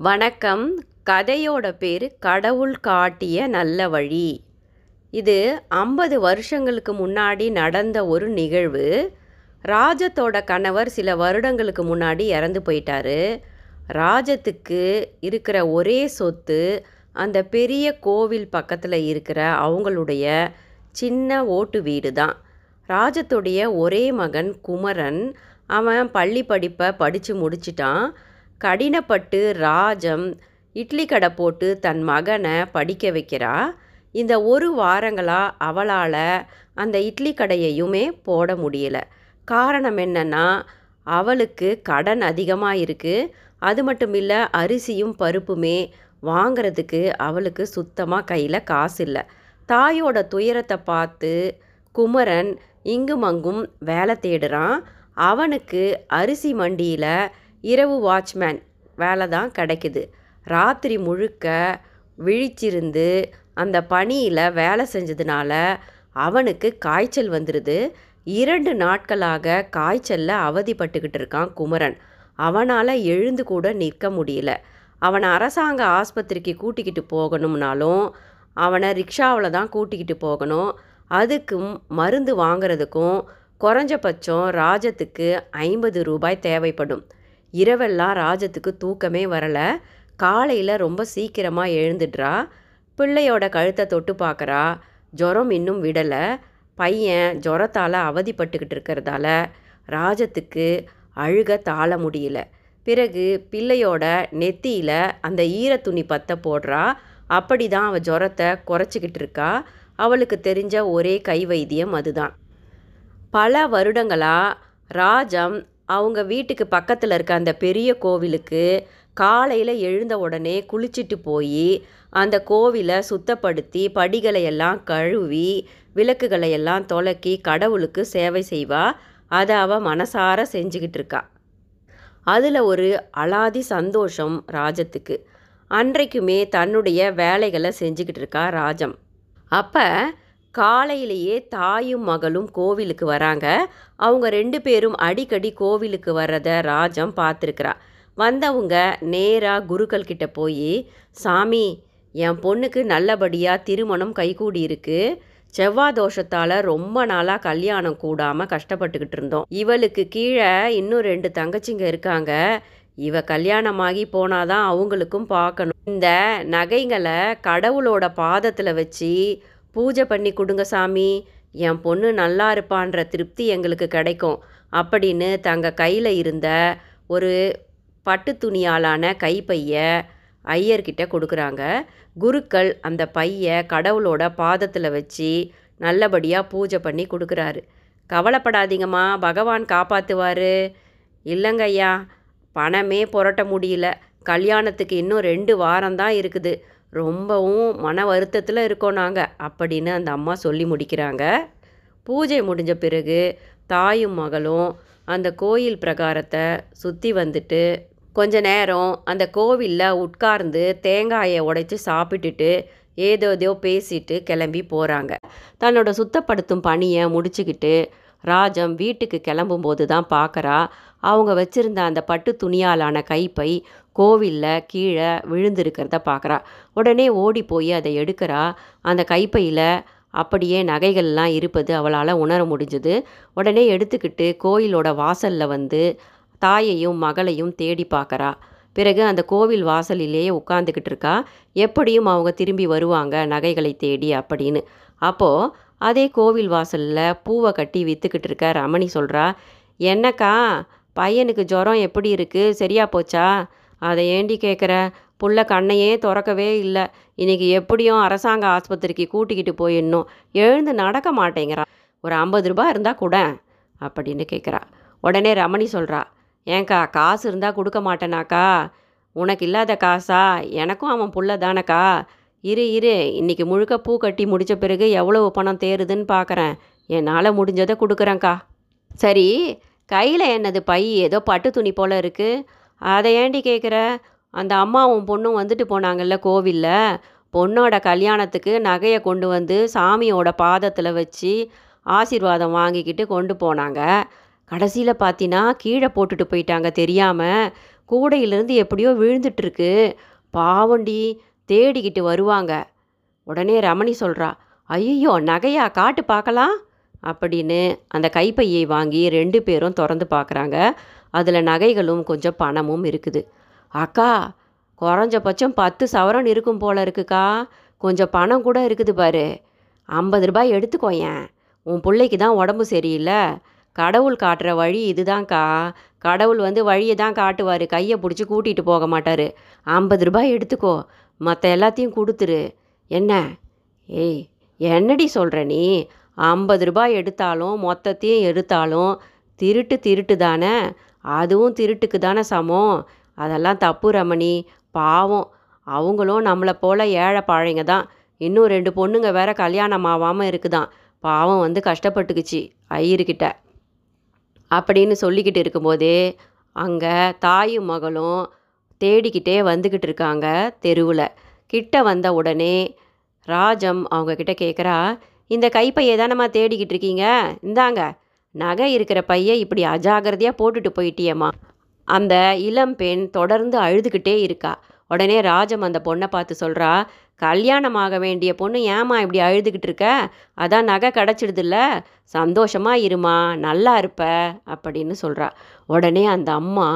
வணக்கம். கதையோட பேர் கடவுள் காட்டிய நல்ல வழி. இது ஐம்பது வருஷங்களுக்கு முன்னாடி நடந்த ஒரு நிகழ்வு. ராஜத்தோட கணவர் சில வருடங்களுக்கு முன்னாடி இறந்து போயிட்டாரு. ராஜத்துக்கு இருக்கிற ஒரே சொத்து அந்த பெரிய கோவில் பக்கத்தில் இருக்கிற அவங்களுடைய சின்ன ஓட்டு வீடு தான் ராஜத்துடைய ஒரே மகன் குமரன் அவன் பள்ளி படிப்பை படித்து முடிச்சிட்டான். கடினப்பட்டு ராஜம் இட்லி கடை போட்டு தன் மகனை படிக்க வைக்கிறா. இந்த ஒரு வாரங்களாக அவளால் அந்த இட்லி கடையையுமே போட முடியல. காரணம் என்னன்னா அவளுக்கு கடன் அதிகமாக இருக்குது அது மட்டும் இல்லை அரிசியும் பருப்புமே வாங்கிறதுக்கு அவளுக்கு சுத்தமாக கையில் காசு இல்லை. தாயோட துயரத்தை பார்த்து குமரன் இங்கும் அங்கும் வேலை தேடுறான். அவனுக்கு அரிசி மண்டியில் இரவு வாட்ச்மேன் வேலை தான் கிடைக்குது. ராத்திரி முழுக்க விழிச்சிருந்து அந்த பணியில் வேலை செஞ்சதுனால அவனுக்கு காய்ச்சல் வந்துடுது இரண்டு நாட்களாக காய்ச்சலில் அவதிப்பட்டுக்கிட்டு இருக்கான் குமரன். அவனால் எழுந்து கூட நிற்க முடியல. அவனை அரசாங்க ஆஸ்பத்திரிக்கு கூட்டிக்கிட்டு போகணும்னாலும் அவனை ரிக்ஷாவில் தான் கூட்டிக்கிட்டு போகணும். அதுக்கும் மருந்து வாங்கிறதுக்கும் குறைஞ்சபட்சம் ராஜத்துக்கு ஐம்பது ரூபாய் தேவைப்படும். இரவெல்லாம் ராஜத்துக்கு தூக்கமே வரலை. காலையில் ரொம்ப சீக்கிரமாக எழுந்துடுறா. பிள்ளையோட கழுத்தை தொட்டு பார்க்குறா ஜுரம் இன்னும் விடலை. பையன் ஜுரத்தால் அவதிப்பட்டுக்கிட்டு இருக்கிறதால ராஜத்துக்கு அழுக தாழ முடியல. பிறகு பிள்ளையோட நெத்தியில் அந்த ஈரத்துணி பற்ற போடுறா. அப்படி தான் அவள் ஜுரத்தை குறைச்சிக்கிட்டு இருக்கா. அவளுக்கு தெரிஞ்ச ஒரே கை வைத்தியம் அதுதான். பல வருடங்களாக ராஜம் அவங்க வீட்டுக்கு பக்கத்தில் இருக்க அந்த பெரிய கோவிலுக்கு காலையில் எழுந்த உடனே குளிச்சுட்டு போய் அந்த கோவிலை சுத்தப்படுத்தி படிகளை எல்லாம் கழுவி விளக்குகளை எல்லாம் தொலக்கி கடவுளுக்கு சேவை செய்வா. அதை அவள் மனசார செஞ்சுக்கிட்டு இருக்கா. அதில் ஒரு அலாதி சந்தோஷம் ராஜத்துக்கு. அன்றைக்குமே தன்னுடைய வேலைகளை செஞ்சுக்கிட்டு இருக்கா ராஜம். அப்போ காலையிலேயே தாயும் மகளும் கோவிலுக்கு வராங்க. அவங்க ரெண்டு பேரும் அடிக்கடி கோவிலுக்கு வர்றத ராஜம் பார்த்துருக்குறா. வந்தவங்க நேராக குருக்கள் கிட்ட போய் சாமி என் பொண்ணுக்கு நல்லபடியாக திருமணம் கைகூடி இருக்கு. செவ்வாய் தோஷத்தால் ரொம்ப நாளாக கல்யாணம் கூடாமல் கஷ்டப்பட்டுக்கிட்டு இருந்தோம். இவளுக்கு கீழே இன்னும் ரெண்டு தங்கச்சிங்க இருக்காங்க. இவ கல்யாணமாகி போனாதான் அவங்களுக்கும் பார்க்கணும். இந்த நகைங்களை கடவுளோட பாதத்தில் வச்சு பூஜை பண்ணி கொடுங்க சாமி. என் பொண்ணு நல்லா இருப்பான்ற திருப்தி எங்களுக்கு கிடைக்கும். அப்படின்னு தங்க கையில் இருந்த ஒரு பட்டு துணியாலான கைப்பைய ஐயர்கிட்ட கொடுக்குறாங்க. குருக்கள் அந்த பைய கடவுளோட பாதத்தில் வச்சு நல்லபடியாக பூஜை பண்ணி கொடுக்குறாரு. கவலைப்படாதீங்கம்மா பகவான் காப்பாற்றுவார் இல்லைங்க ஐயா பணமே புரட்ட முடியல. கல்யாணத்துக்கு இன்னும் ரெண்டு வாரம் தான் இருக்குது. ரொம்பவும் மன வருத்தத்தில் இருக்கோம் நாங்கள் அப்படின்னு அந்த அம்மா சொல்லி முடிக்கிறாங்க. பூஜை முடிஞ்ச பிறகு தாயும் மகளும் அந்த கோயில் பிரகாரத்தை சுற்றி வந்துட்டு கொஞ்ச நேரம் அந்த கோவிலில் உட்கார்ந்து தேங்காயை உடைச்சி சாப்பிட்டுட்டு ஏதோதோ பேசிட்டு கிளம்பி போகிறாங்க தன்னோட சுத்தப்படுத்தும் பணியை முடிச்சுக்கிட்டு ராஜம் வீட்டுக்கு கிளம்பும்போது தான் பார்க்குறா. அவங்க வச்சுருந்த அந்த பட்டு துணியாலான கைப்பை கோவிலில் கீழே விழுந்திருக்கிறத பார்க்குறா. உடனே ஓடி போய் அதை எடுக்கிறா. அந்த கைப்பையில் அப்படியே நகைகள்லாம் இருப்பது அவளால் உணர முடிஞ்சுது. உடனே எடுத்துக்கிட்டு கோயிலோட வாசலில் வந்து தாயையும் மகளையும் தேடி பார்க்குறா. பிறகு அந்த கோவில் வாசலிலேயே உட்காந்துக்கிட்டு இருக்கா. எப்படியும் அவங்க திரும்பி வருவாங்க நகைகளை தேடி அப்படின்னு. அப்போது அதே கோவில் வாசலில் பூவை கட்டி விற்றுக்கிட்டு இருக்க ரமணி சொல்கிறா என்னக்கா பையனுக்கு ஜுரம் எப்படி இருக்குது சரியா போச்சா? அதை ஏண்டி கேட்குற புள்ள கண்ணையே திறக்கவே இல்லை. இன்றைக்கி எப்படியும் அரசாங்க ஆஸ்பத்திரிக்கு கூட்டிக்கிட்டு போயிடணும். எழுந்து நடக்க மாட்டேங்கிறா. ஒரு ஐம்பது ரூபா இருந்தால் கூட. அப்படின்னு கேட்குறா உடனே ரமணி சொல்கிறா ஏங்க்கா காசு இருந்தால் கொடுக்க மாட்டேனாக்கா. உனக்கு இல்லாத காசா? எனக்கும் அவன் புள்ள தானக்கா. இரு இரு. இன்றைக்கி முழுக்க பூ கட்டி முடித்த பிறகு எவ்வளவு பணம் தேருதுன்னு பார்க்குறேன் என்னால் முடிஞ்சதை கொடுக்குறேங்க்கா சரி கையில் என்னது பை? ஏதோ பட்டு துணி போல் இருக்குது அதை ஏண்டி கேட்குற அந்த அம்மாவும் பொண்ணும் வந்துட்டு போனாங்கல்ல கோவிலில். பொண்ணோட கல்யாணத்துக்கு நகையை கொண்டு வந்து சாமியோட பாதத்தில் வச்சு ஆசீர்வாதம் வாங்கிக்கிட்டு கொண்டு போனாங்க. கடைசியில் பார்த்தினா கீழே போட்டுட்டு போயிட்டாங்க தெரியாமல் கூடையிலேருந்து எப்படியோ விழுந்துட்டுருக்கு பாவண்டி தேடிக்கிட்டு வருவாங்க. உடனே ரமணி சொல்கிறா ஐயோ நகையா? காட்டு பார்க்கலாம்? அப்படின்னு அந்த கைப்பையை வாங்கி ரெண்டு பேரும் திறந்து பார்க்குறாங்க. அதில் நகைகளும் கொஞ்சம் பணமும் இருக்குது. அக்கா குறைஞ்சபட்சம் பத்து சவரன் இருக்கும் போல இருக்குக்கா. கொஞ்சம் பணம் கூட இருக்குது பாரு. ஐம்பது ரூபாய் எடுத்துக்கோயேன் உன் பிள்ளைக்கு தான் உடம்பு சரியில்லை. கடவுள் காட்டுற வழி இதுதான்க்கா. கடவுள் வந்து வழியை தான் காட்டுவார். கையை பிடிச்சி கூட்டிகிட்டு போக மாட்டார். ஐம்பது ரூபாய் எடுத்துக்கோ. மற்ற எல்லாத்தையும் கொடுத்துரு. என்ன? ஏய் என்னடி சொல்கிற நீ? ஐம்பது ரூபாய் எடுத்தாலும் மொத்தத்தையும் எடுத்தாலும் திருட்டு திருட்டு தானே? அதுவும் திருட்டுக்கு தானே சமம். அதெல்லாம் தப்பு ரமணி. பாவம். அவங்களும் நம்மளை போல் ஏழை பாழைங்க தான். இன்னும் ரெண்டு பொண்ணுங்க வேற கல்யாணம் ஆகாமல் இருக்குதான். பாவம் வந்து கஷ்டப்பட்டுக்குச்சு ஐயருக்கிட்ட. அப்படின்னு சொல்லிக்கிட்டு இருக்கும்போதே அங்கே தாயும் மகளும் தேடிக்கிட்டே வந்துக்கிட்டு இருக்காங்க தெருவில். கிட்ட வந்த உடனே ராஜம் அவங்க கிட்ட கேட்குறா இந்த கைப்பையை தானம்மா தேடிக்கிட்டு இருக்கீங்க இந்தாங்க நகை இருக்கிற பையை இப்படி அஜாகிரதையாக போட்டுட்டு போயிட்டியம்மா. அந்த இளம் பெண் தொடர்ந்து அழுதுகிட்டே இருக்கா. உடனே ராஜம் அந்த பொண்ணை பார்த்து சொல்கிறா கல்யாணமாக வேண்டிய பொண்ணு ஏம்மா இப்படி அழுதுகிட்டு இருக்க அதான் நகை கிடச்சிடுதுல்ல சந்தோஷமாக இருமா நல்லா இருப்ப அப்படின்னு சொல்கிறா உடனே அந்த அம்மா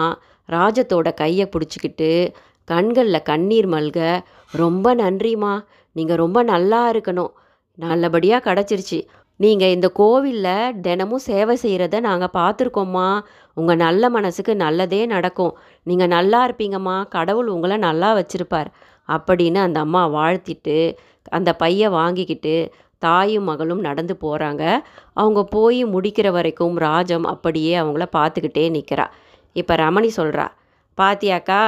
ராஜத்தோட கையை பிடிச்சிக்கிட்டு கண்களில் கண்ணீர் மல்க ரொம்ப நன்றிம்மா. நீங்கள் ரொம்ப நல்லா இருக்கணும். நல்லபடியாக கிடச்சிருச்சு. நீங்கள் இந்த கோவிலில் தினமும் சேவை செய்கிறத நாங்கள் பார்த்துருக்கோம்மா. உங்கள் நல்ல மனசுக்கு நல்லதே நடக்கும். நீங்கள் நல்லா இருப்பீங்கம்மா. கடவுள் உங்களை நல்லா வச்சுருப்பார். அப்படின்னு அந்த அம்மா வாழ்த்திட்டு அந்த பையை வாங்கிக்கிட்டு தாயும் மகளும் நடந்து போகிறாங்க அவங்க போய் முடிக்கிற வரைக்கும் ராஜம் அப்படியே அவங்கள பார்த்துக்கிட்டே நிற்கிறா இப்போ ரமணி சொல்கிறா பாத்தியாக்கா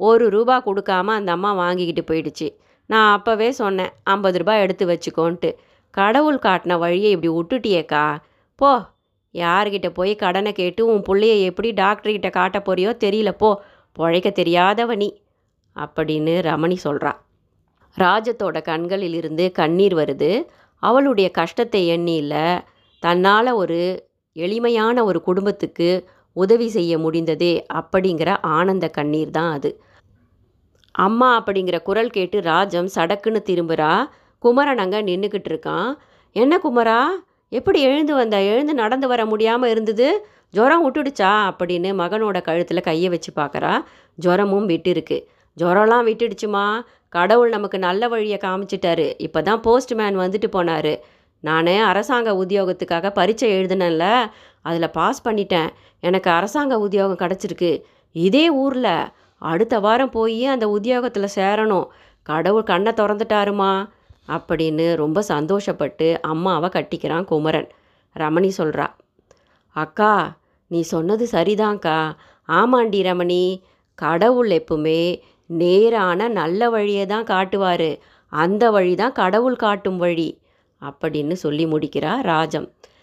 ஒரு ரூபா கொடுக்காம அந்த அம்மா வாங்கிக்கிட்டு போயிடுச்சு. நான் அப்போவே சொன்னேன் ஐம்பது ரூபாய் எடுத்து வச்சுக்கோன்ட்டு. கடவுள் காட்டின வழியை இப்படி விட்டுட்டியேக்கா. போ யார்கிட்ட போய் கடனை கேட்டு உன் பிள்ளைய எப்படி டாக்டர்கிட்ட காட்ட போறியோ தெரியல போ. பொழைக்க தெரியாதவ நீ அப்படின்னு ரமணி சொல்கிறா ராஜத்தோட கண்களிலிருந்து கண்ணீர் வருது. அவளுடைய கஷ்டத்தை எண்ணியில் தன்னால் ஒரு எளிமையான ஒரு குடும்பத்துக்கு உதவி செய்ய முடிந்ததே அப்படிங்கிற ஆனந்த கண்ணீர் தான் அது. அம்மா அப்படிங்கிற குரல் கேட்டு ராஜம் சடக்குன்னு திரும்புகிறா குமரன் அங்கே நின்றுக்கிட்டு இருக்கான். என்ன குமரா? எப்படி எழுந்து வந்த? எழுந்து நடந்து வர முடியாமல் இருந்தது? ஜுரம் விட்டுடுச்சா? அப்படின்னு மகனோட கழுத்தில் கையை வச்சு பார்க்குறா ஜுரமும் விட்டுருக்கு. ஜுரம்லாம் விட்டுடுச்சுமா? கடவுள் நமக்கு நல்ல வழியை காமிச்சிட்டாரு. இப்போ தான் போஸ்ட்மேன் வந்துட்டு போனார். நான் அரசாங்க உத்தியோகத்துக்காக பரீட்சை எழுதினேன்ல அதில் பாஸ் பண்ணிட்டேன். எனக்கு அரசாங்க உத்தியோகம் கிடச்சிருக்கு. இதே ஊரில் அடுத்த வாரம் போய் அந்த உத்தியோகத்தில் சேரணும். கடவுள் கண்ணை திறந்துட்டாருமா? அப்படின்னு ரொம்ப சந்தோஷப்பட்டு அம்மாவை கட்டிக்கிறான் குமரன். ரமணி சொல்கிறா அக்கா நீ சொன்னது சரிதான்க்கா. ஆமாண்டி ரமணி கடவுள் எப்பவுமே நேரான நல்ல வழியை தான் காட்டுவார். அந்த வழி தான் கடவுள் காட்டும் வழி. அப்படின்னு சொல்லி முடிக்கிறா ராஜம்.